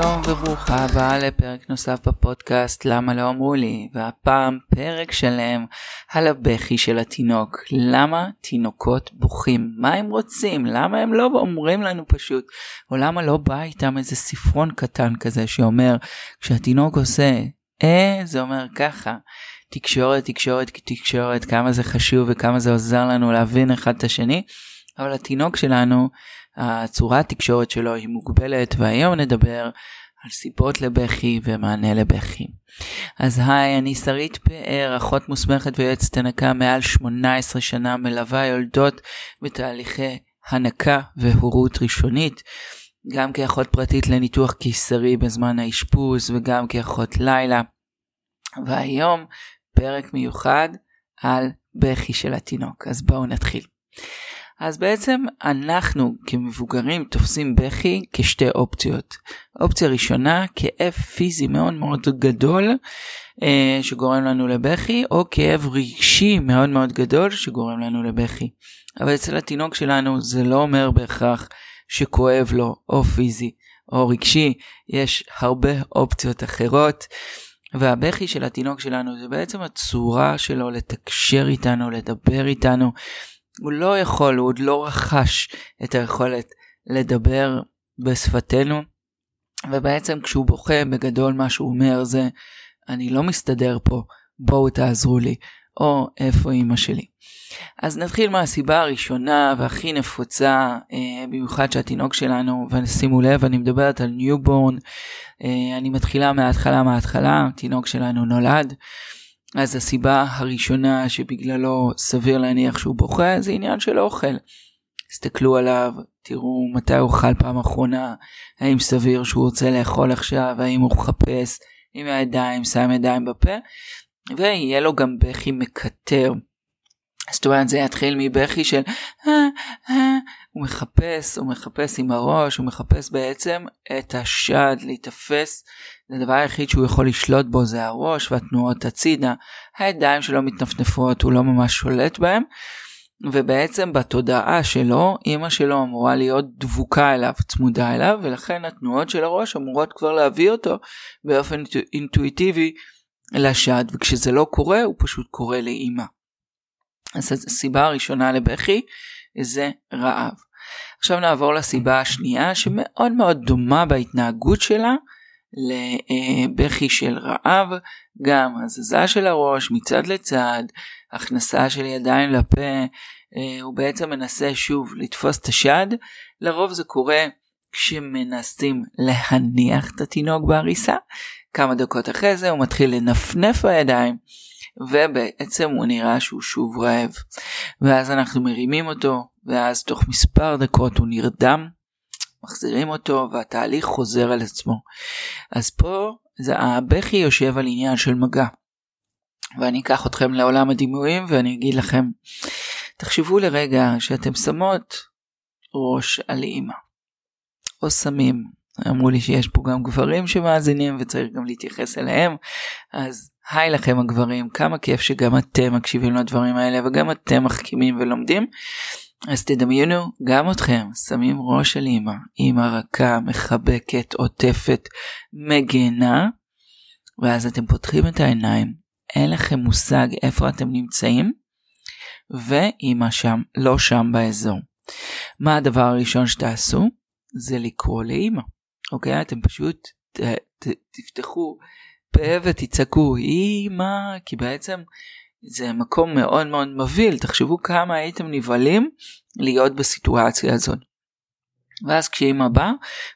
שלום וברוכה הבאה לפרק נוסף בפודקאסט למה לא אמרו לי? והפעם פרק שלם על הבכי של התינוק. למה תינוקות בוכים? מה הם רוצים? למה הם לא אומרים לנו פשוט? או למה לא בא איתם איזה ספרון קטן כזה שאומר כשהתינוק עושה אה זה אומר ככה. תקשורת תקשורת תקשורת כמה זה חשוב וכמה זה עוזר לנו להבין אחד את השני. אבל התינוק שלנו הצורת תקשורת שלו היא מוגבלת והיום נדבר על סיבות לבכי ומענה לבכי. אז היי, אני שרית פאר, אחות מוסמכת ויועצת הנקה מעל 18 שנה, מלווה יולדות בתהליכי הנקה והורות ראשונית, גם כאחות פרטית לניתוח קיסרי בזמן האשפוז וגם כאחות לילה. והיום פרק מיוחד על בכי של התינוק, אז בואו נתחיל. אז בעצם אנחנו כמבוגרים תופסים בכי כשתי אופציות. אופציה ראשונה, כאב פיזי מאוד מאוד גדול אה, שגורם לנו לבכי, או כאב רגשי מאוד מאוד גדול שגורם לנו לבכי. אבל אצל התינוק שלנו זה לא אומר בהכרח שכואב לו או פיזי או רגשי, יש הרבה אופציות אחרות. והבכי של התינוק שלנו זה בעצם הצורה שלו לתקשר איתנו, לדבר איתנו, הוא לא יכול, הוא עוד לא רכש את היכולת לדבר בשפתנו, ובעצם כשהוא בוכה בגדול מה שהוא אומר זה אני לא מסתדר פה, בואו תעזרו לי, או איפה אימא שלי. אז נתחיל מהסיבה הראשונה והכי נפוצה, אה, במיוחד שהתינוק שלנו, ושימו לב, אני מדברת על newborn, אה, אני מתחילה מההתחלה מההתחלה, התינוק שלנו נולד. אז הסיבה הראשונה שבגללו סביר להניח שהוא בוכה זה עניין של אוכל. תסתכלו עליו, תראו מתי הוא אוכל פעם אחרונה, האם סביר שהוא רוצה לאכול עכשיו, האם הוא מחפש עם הידיים, שם ידיים בפה, ויהיה לו גם בכי מקטר. זאת אומרת זה יתחיל מבכי של אה, אה, הוא מחפש, הוא מחפש עם הראש, הוא מחפש בעצם את השד להיתפס. הדבר היחיד שהוא יכול לשלוט בו זה הראש והתנועות הצידה. הידיים שלו מתנפנפות, הוא לא ממש שולט בהם. ובעצם בתודעה שלו, אימא שלו אמורה להיות דבוקה אליו, צמודה אליו, ולכן התנועות של הראש אמורות כבר להביא אותו באופן אינטואיטיבי לשד, וכשזה לא קורה, הוא פשוט קורא לאימא. אז הסיבה הראשונה לבכי זה רעב. עכשיו נעבור לסיבה השנייה שמאוד מאוד דומה בהתנהגות שלה לבכי של רעב, גם הזזה של הראש מצד לצד, הכנסה של ידיים לפה, אה, הוא בעצם מנסה שוב לתפוס את השד, לרוב זה קורה כשמנסים להניח את התינוק בעריסה, כמה דקות אחרי זה הוא מתחיל לנפנף בידיים ובעצם הוא נראה שהוא שוב רעב. ואז אנחנו מרימים אותו, ואז תוך מספר דקות הוא נרדם, מחזירים אותו, והתהליך חוזר על עצמו. אז פה זה הבכי יושב על עניין של מגע. ואני אקח אתכם לעולם הדימויים ואני אגיד לכם, תחשבו לרגע שאתם שמות ראש על אימא, או שמים אמרו לי שיש פה גם גברים שמאזינים וצריך גם להתייחס אליהם אז היי לכם הגברים כמה כיף שגם אתם מקשיבים לדברים האלה וגם אתם מחכימים ולומדים. אז תדמיינו גם אתכם שמים ראש של אמא, אמא רכה, מחבקת, עוטפת, מגנה, ואז אתם פותחים את העיניים, אין לכם מושג איפה אתם נמצאים, ואמא שם, לא שם באזור. מה הדבר הראשון שתעשו? זה לקרוא לאמא. אוקיי? אתם פשוט ת, ת, תפתחו פה ותצעקו אמא, כי בעצם זה מקום מאוד מאוד מבהיל, תחשבו כמה הייתם נבהלים להיות בסיטואציה הזאת. ואז כשאמא באה,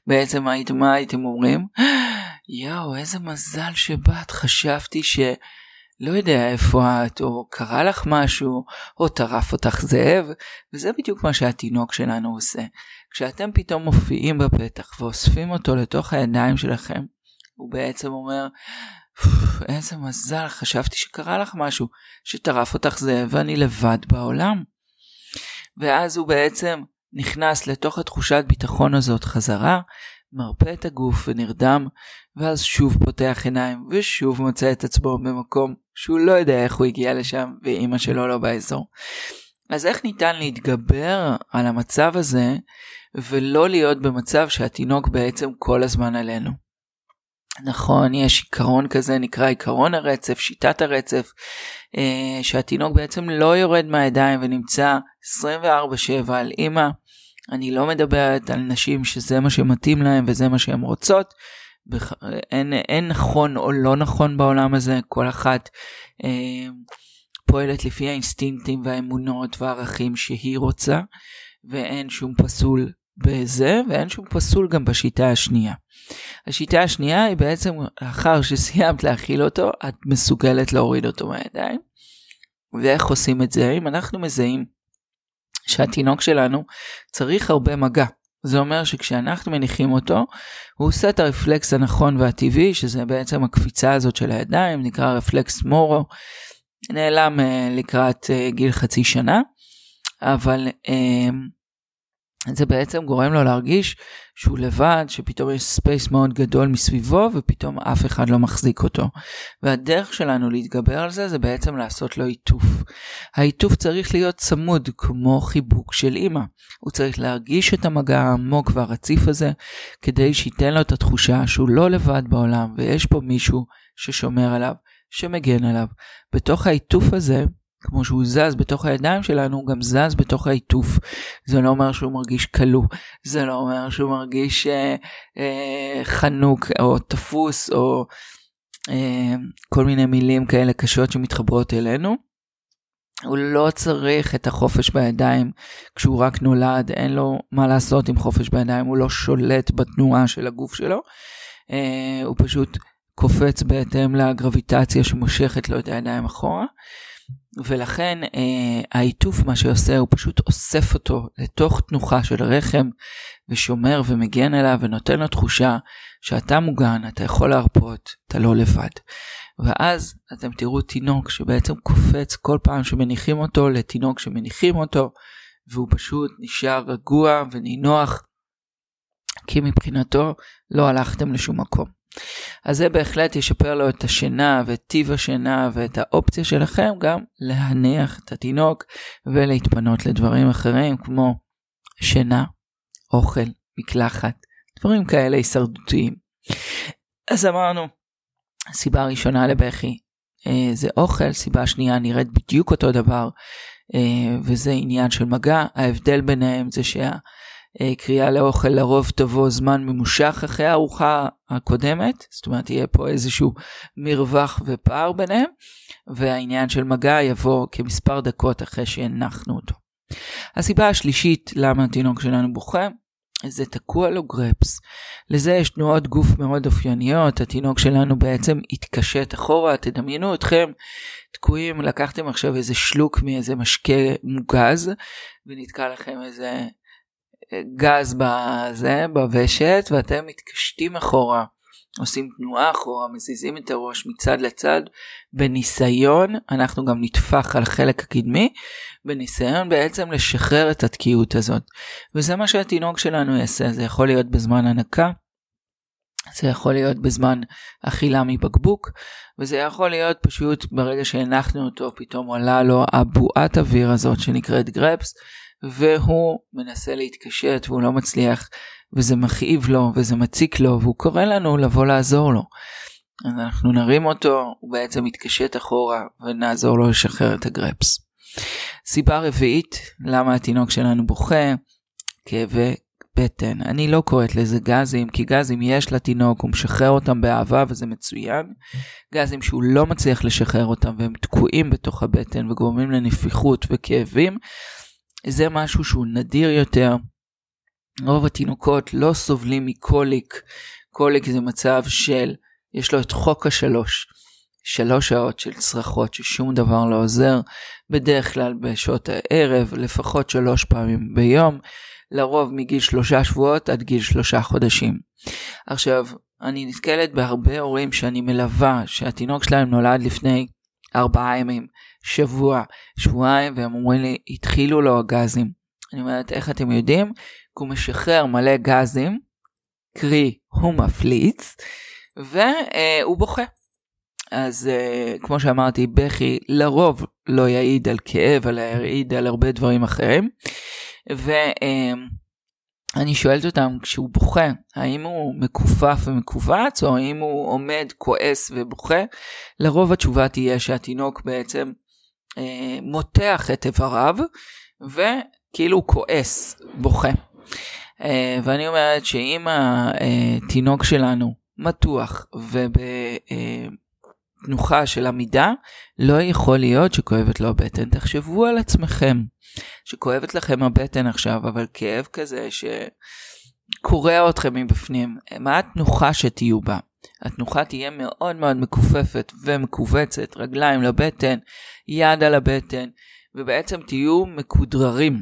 בעצם הייתם, מה הייתם אומרים? יואו, איזה מזל שבאת, חשבתי ש... לא יודע איפה את, או קרה לך משהו, או טרף אותך זאב, וזה בדיוק מה שהתינוק שלנו עושה. כשאתם פתאום מופיעים בפתח ואוספים אותו לתוך הידיים שלכם, הוא בעצם אומר, איזה מזל, חשבתי שקרה לך משהו, שטרף אותך זאב ואני לבד בעולם. ואז הוא בעצם נכנס לתוך התחושת ביטחון הזאת חזרה, מרפא את הגוף ונרדם, ואז שוב פותח עיניים ושוב מוצא את עצמו במקום שהוא לא יודע איך הוא הגיע לשם ואימא שלו לא באזור. אז איך ניתן להתגבר על המצב הזה ולא להיות במצב שהתינוק בעצם כל הזמן עלינו? נכון, יש עיקרון כזה, נקרא עיקרון הרצף, שיטת הרצף, אה, שהתינוק בעצם לא יורד מהידיים ונמצא 24/7 על אימא. אני לא מדברת על נשים שזה מה שמתאים להם וזה מה שהן רוצות. אין, אין נכון או לא נכון בעולם הזה, כל אחת אה, פועלת לפי האינסטינקטים והאמונות והערכים שהיא רוצה, ואין שום פסול בזה, ואין שום פסול גם בשיטה השנייה. השיטה השנייה היא בעצם, לאחר שסיימת להכיל אותו, את מסוגלת להוריד אותו מהידיים. ואיך עושים את זה? אם אנחנו מזהים שהתינוק שלנו צריך הרבה מגע. זה אומר שכשאנחנו מניחים אותו, הוא עושה את הרפלקס הנכון והטבעי, שזה בעצם הקפיצה הזאת של הידיים, נקרא רפלקס מורו, נעלם uh, לקראת uh, גיל חצי שנה, אבל uh, זה בעצם גורם לו להרגיש שהוא לבד, שפתאום יש space מאוד גדול מסביבו ופתאום אף אחד לא מחזיק אותו. והדרך שלנו להתגבר על זה זה בעצם לעשות לו עיטוף. העיטוף צריך להיות צמוד כמו חיבוק של אימא. הוא צריך להרגיש את המגע העמוק והרציף הזה כדי שייתן לו את התחושה שהוא לא לבד בעולם ויש פה מישהו ששומר עליו, שמגן עליו. בתוך העיטוף הזה כמו שהוא זז בתוך הידיים שלנו, הוא גם זז בתוך העיטוף. זה לא אומר שהוא מרגיש כלוא, זה לא אומר שהוא מרגיש אה, אה, חנוק או תפוס או אה, כל מיני מילים כאלה קשות שמתחברות אלינו. הוא לא צריך את החופש בידיים כשהוא רק נולד, אין לו מה לעשות עם חופש בידיים, הוא לא שולט בתנועה של הגוף שלו. אה, הוא פשוט קופץ בהתאם לגרביטציה שמושכת לו את הידיים אחורה. ולכן אה, מה שעושה הוא פשוט אוסף אותו לתוך תנוחה של רחם ושומר ומגן אליו ונותן לו תחושה שאתה מוגן, אתה יכול להרפות, אתה לא לבד. ואז אתם תראו תינוק שבעצם קופץ כל פעם שמניחים אותו לתינוק שמניחים אותו והוא פשוט נשאר רגוע ונינוח כי מבחינתו לא הלכתם לשום מקום. אז זה בהחלט ישפר לו את השינה ואת טיב השינה ואת האופציה שלכם גם להניח את התינוק ולהתפנות לדברים אחרים כמו שינה, אוכל, מקלחת, דברים כאלה הישרדותיים. אז אמרנו, סיבה ראשונה לבכי אה, זה אוכל, סיבה שנייה נראית בדיוק אותו דבר אה, וזה עניין של מגע, ההבדל ביניהם זה שה... אה, קריאה לאוכל לרוב תבוא זמן ממושך אחרי הארוחה הקודמת, זאת אומרת יהיה פה איזשהו מרווח ופער ביניהם, והעניין של מגע יבוא כמספר דקות אחרי שהנחנו אותו. הסיבה השלישית למה התינוק שלנו בוכה זה תקוע לו גרפס. לזה יש תנועות גוף מאוד אופייניות, התינוק שלנו בעצם התקשט אחורה, תדמיינו אתכם תקועים, לקחתם עכשיו איזה שלוק מאיזה משקה מוגז, ונתקע לכם איזה גז בזה, בוושת, ואתם מתקשטים אחורה, עושים תנועה אחורה, מזיזים את הראש מצד לצד, בניסיון, אנחנו גם נטפח על החלק הקדמי, בניסיון בעצם לשחרר את התקיעות הזאת. וזה מה שהתינוק שלנו יעשה, זה יכול להיות בזמן הנקה. זה יכול להיות בזמן אכילה מבקבוק, וזה יכול להיות פשוט ברגע שהנחנו אותו, פתאום עולה לו הבועת אוויר הזאת שנקראת גרפס, והוא מנסה להתקשט והוא לא מצליח וזה מכאיב לו וזה מציק לו והוא קורא לנו לבוא לעזור לו. אז אנחנו נרים אותו, הוא בעצם מתקשט אחורה ונעזור לו לשחרר את הגרפס. סיבה רביעית למה התינוק שלנו בוכה, כאבי בטן. אני לא קוראת לזה גזים, כי גזים יש לתינוק, הוא משחרר אותם באהבה וזה מצוין. גזים שהוא לא מצליח לשחרר אותם והם תקועים בתוך הבטן וגורמים לנפיחות וכאבים, זה משהו שהוא נדיר יותר. רוב התינוקות לא סובלים מקוליק. קוליק זה מצב של, יש לו את חוק השלוש. שלוש שעות של צרחות ששום דבר לא עוזר, בדרך כלל בשעות הערב, לפחות שלוש פעמים ביום, לרוב מגיל שלושה שבועות עד גיל שלושה חודשים. עכשיו, אני נתקלת בהרבה הורים שאני מלווה, שהתינוק שלהם נולד לפני ארבעה ימים, שבוע, שבועיים, והם אומרים לי, התחילו לו הגזים. אני אומרת, איך אתם יודעים? כי הוא משחרר מלא גזים, קרי, הוא מפליץ, והוא בוכה. אז uh, כמו שאמרתי, בכי לרוב לא יעיד על כאב, אלא יעיד על הרבה דברים אחרים. אני שואלת אותם כשהוא בוכה, האם הוא מכופף ומכווץ או האם הוא עומד כועס ובוכה? לרוב התשובה תהיה שהתינוק בעצם אה, מותח את איבריו וכאילו כועס, בוכה. אה, ואני אומרת שאם התינוק שלנו מתוח ובתנוחה של עמידה, לא יכול להיות שכואבת לו הבטן. תחשבו על עצמכם. שכואבת לכם הבטן עכשיו, אבל כאב כזה שקורע אתכם מבפנים, מה התנוחה שתהיו בה? התנוחה תהיה מאוד מאוד מכופפת ומכווצת, רגליים לבטן, יד על הבטן, ובעצם תהיו מכודררים.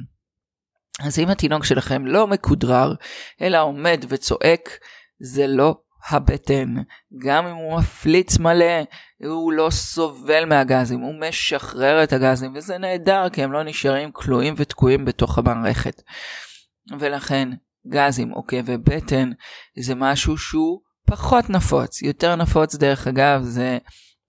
אז אם התינוק שלכם לא מכודרר, אלא עומד וצועק, זה לא הבטן. גם אם הוא מפליץ מלא, הוא לא סובל מהגזים, הוא משחרר את הגזים, וזה נהדר כי הם לא נשארים כלואים ותקועים בתוך המערכת. ולכן גזים או כאבי בטן זה משהו שהוא פחות נפוץ. יותר נפוץ דרך אגב זה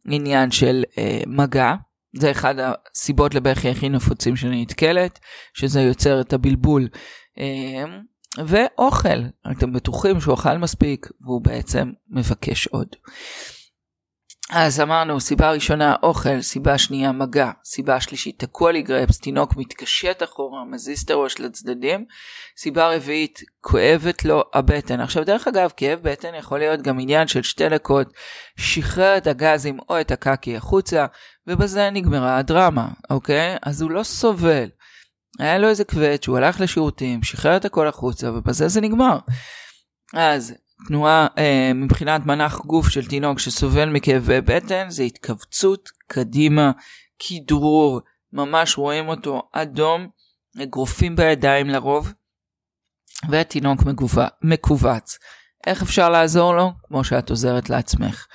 עניין של אה, מגע. זה אחד הסיבות לבכי הכי נפוצים שאני נתקלת, שזה יוצר את הבלבול. אה, ואוכל, אתם בטוחים שהוא אכל מספיק והוא בעצם מבקש עוד. אז אמרנו סיבה ראשונה אוכל, סיבה שנייה מגע, סיבה שלישית תקוע לי גרפס, תינוק מתקשט אחורה, מזיז את הראש לצדדים, סיבה רביעית כואבת לו הבטן. עכשיו דרך אגב כאב בטן יכול להיות גם עניין של שתי דקות, שחרר את הגזים או את הקקי החוצה ובזה נגמרה הדרמה, אוקיי? אז הוא לא סובל. היה לו איזה כבד שהוא הלך לשירותים, שחרר את הכל החוצה ובזה זה נגמר. אז תנועה אה, מבחינת מנח גוף של תינוק שסובל מכאבי בטן זה התכווצות קדימה, כדרור, ממש רואים אותו אדום, אגרופים בידיים לרוב, והתינוק מכווץ. איך אפשר לעזור לו? כמו שאת עוזרת לעצמך.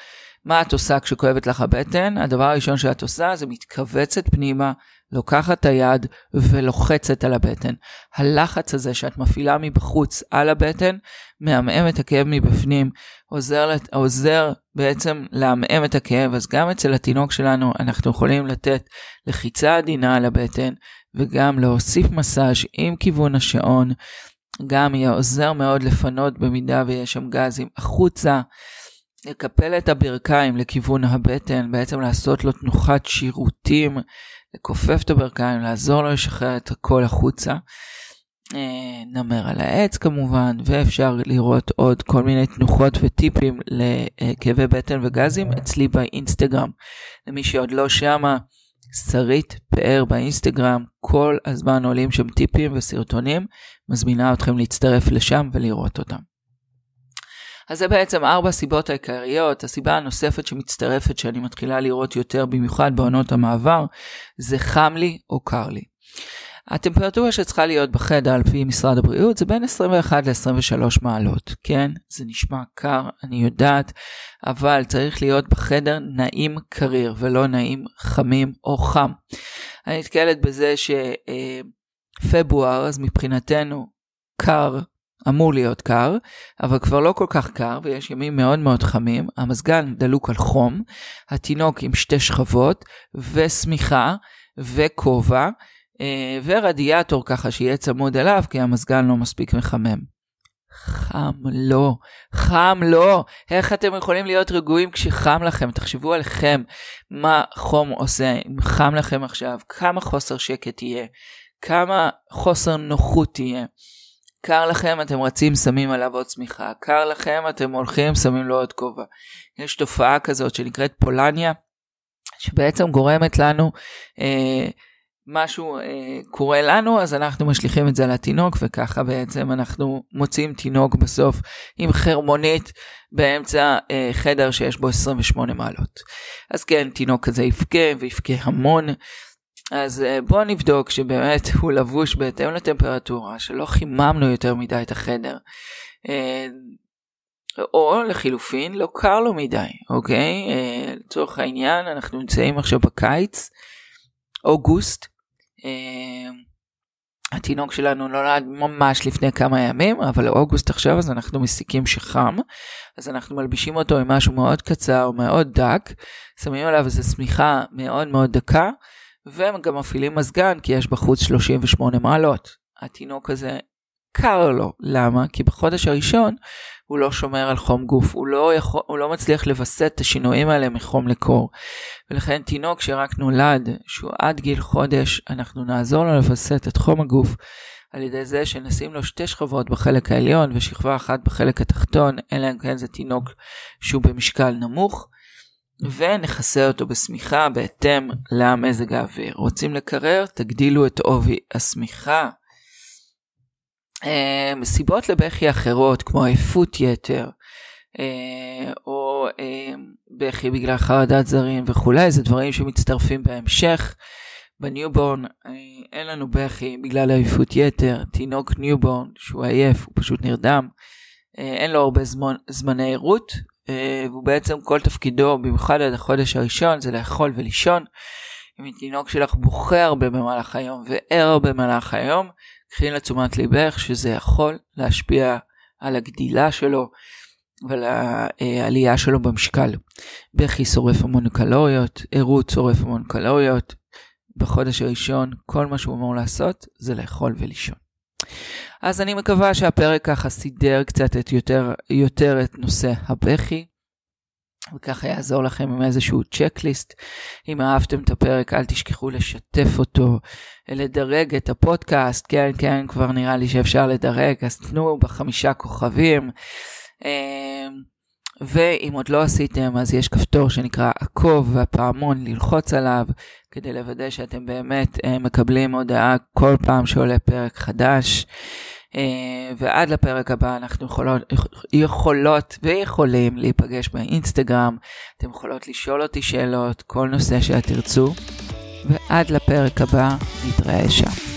מה את עושה כשכואבת לך הבטן? הדבר הראשון שאת עושה זה מתכווצת פנימה, לוקחת את היד ולוחצת על הבטן. הלחץ הזה שאת מפעילה מבחוץ על הבטן, מעמעם את הכאב מבפנים, עוזר, עוזר בעצם לעמעם את הכאב, אז גם אצל התינוק שלנו אנחנו יכולים לתת לחיצה עדינה על הבטן, וגם להוסיף מסאז' עם כיוון השעון, גם יהיה עוזר מאוד לפנות במידה ויש שם גזים החוצה. לקפל את הברכיים לכיוון הבטן, בעצם לעשות לו תנוחת שירותים, לכופף את הברכיים, לעזור לו לשחרר את הכל החוצה. אה, נמר על העץ כמובן, ואפשר לראות עוד כל מיני תנוחות וטיפים לכאבי בטן וגזים אצלי באינסטגרם. למי שעוד לא שמה, שרית פאר באינסטגרם, כל הזמן עולים שם טיפים וסרטונים, מזמינה אתכם להצטרף לשם ולראות אותם. אז זה בעצם ארבע סיבות העיקריות. הסיבה הנוספת שמצטרפת שאני מתחילה לראות יותר במיוחד בעונות המעבר זה חם לי או קר לי. הטמפרטורה שצריכה להיות בחדר על פי משרד הבריאות זה בין 21 ל-23 מעלות, כן? זה נשמע קר, אני יודעת, אבל צריך להיות בחדר נעים קריר ולא נעים חמים או חם. אני נתקלת בזה שפברואר, אז מבחינתנו קר אמור להיות קר, אבל כבר לא כל כך קר ויש ימים מאוד מאוד חמים, המזגן דלוק על חום, התינוק עם שתי שכבות ושמיכה וכובע אה, ורדיאטור ככה שיהיה צמוד אליו כי המזגן לא מספיק מחמם. חם לא, חם לא. איך אתם יכולים להיות רגועים כשחם לכם? תחשבו עליכם מה חום עושה. אם חם לכם עכשיו, כמה חוסר שקט יהיה, כמה חוסר נוחות תהיה. קר לכם, אתם רצים, שמים עליו עוד צמיחה. קר לכם, אתם הולכים, שמים לו עוד כובע. יש תופעה כזאת שנקראת פולניה, שבעצם גורמת לנו, אה, משהו אה, קורה לנו, אז אנחנו משליכים את זה על התינוק, וככה בעצם אנחנו מוצאים תינוק בסוף עם חרמונית באמצע אה, חדר שיש בו 28 מעלות. אז כן, תינוק כזה יבכה, ויבכה המון. אז אה, בואו נבדוק שבאמת הוא לבוש בהתאם לטמפרטורה, שלא חיממנו יותר מדי את החדר. אה, או לחילופין לא קר לו מדי, אוקיי? אה, לצורך העניין אנחנו נמצאים עכשיו בקיץ, אוגוסט. התינוק שלנו נולד ממש לפני כמה ימים, אבל אוגוסט עכשיו אז אנחנו מסיקים שחם, אז אנחנו מלבישים אותו עם משהו מאוד קצר, מאוד דק, שמים עליו איזו שמיכה מאוד מאוד דקה. והם גם מפעילים מזגן כי יש בחוץ 38 מעלות. התינוק הזה קר לו. למה? כי בחודש הראשון הוא לא שומר על חום גוף, הוא לא, יכול, הוא לא מצליח לווסת את השינויים האלה מחום לקור. ולכן תינוק שרק נולד, שהוא עד גיל חודש, אנחנו נעזור לו לווסת את חום הגוף על ידי זה שנשים לו שתי שכבות בחלק העליון ושכבה אחת בחלק התחתון, אלא אם כן זה תינוק שהוא במשקל נמוך. ונכסה אותו בשמיכה בהתאם למזג האוויר. רוצים לקרר? תגדילו את עובי השמיכה. אה, סיבות לבכי אחרות כמו עייפות יתר אה, או אה, בכי בגלל חרדת זרים וכולי זה דברים שמצטרפים בהמשך. ב newborn אין לנו בכי בגלל עייפות יתר, תינוק newborn שהוא עייף הוא פשוט נרדם, אין לו הרבה זמן, זמני ערות והוא בעצם כל תפקידו במיוחד עד החודש הראשון זה לאכול ולישון. אם תינוק שלך בוכה הרבה במהלך היום וער במהלך היום קחי לתשומת ליבך שזה יכול להשפיע על הגדילה שלו ועל העלייה שלו במשקל. בכי שורף המון קלוריות, ערות שורף המון קלוריות. בחודש הראשון כל מה שהוא אמור לעשות זה לאכול ולישון. אז אני מקווה שהפרק ככה סידר קצת את יותר, יותר את נושא הבכי. וככה יעזור לכם עם איזשהו צ'קליסט. אם אהבתם את הפרק אל תשכחו לשתף אותו, לדרג את הפודקאסט, כן כן כבר נראה לי שאפשר לדרג, אז תנו בחמישה כוכבים. אמ, ואם עוד לא עשיתם אז יש כפתור שנקרא עקוב והפעמון ללחוץ עליו כדי לוודא שאתם באמת אה, מקבלים הודעה כל פעם שעולה פרק חדש. אה, ועד לפרק הבא אנחנו יכולות, יכולות ויכולים להיפגש באינסטגרם, אתם יכולות לשאול אותי שאלות, כל נושא שאת תרצו, ועד לפרק הבא נתראה שם.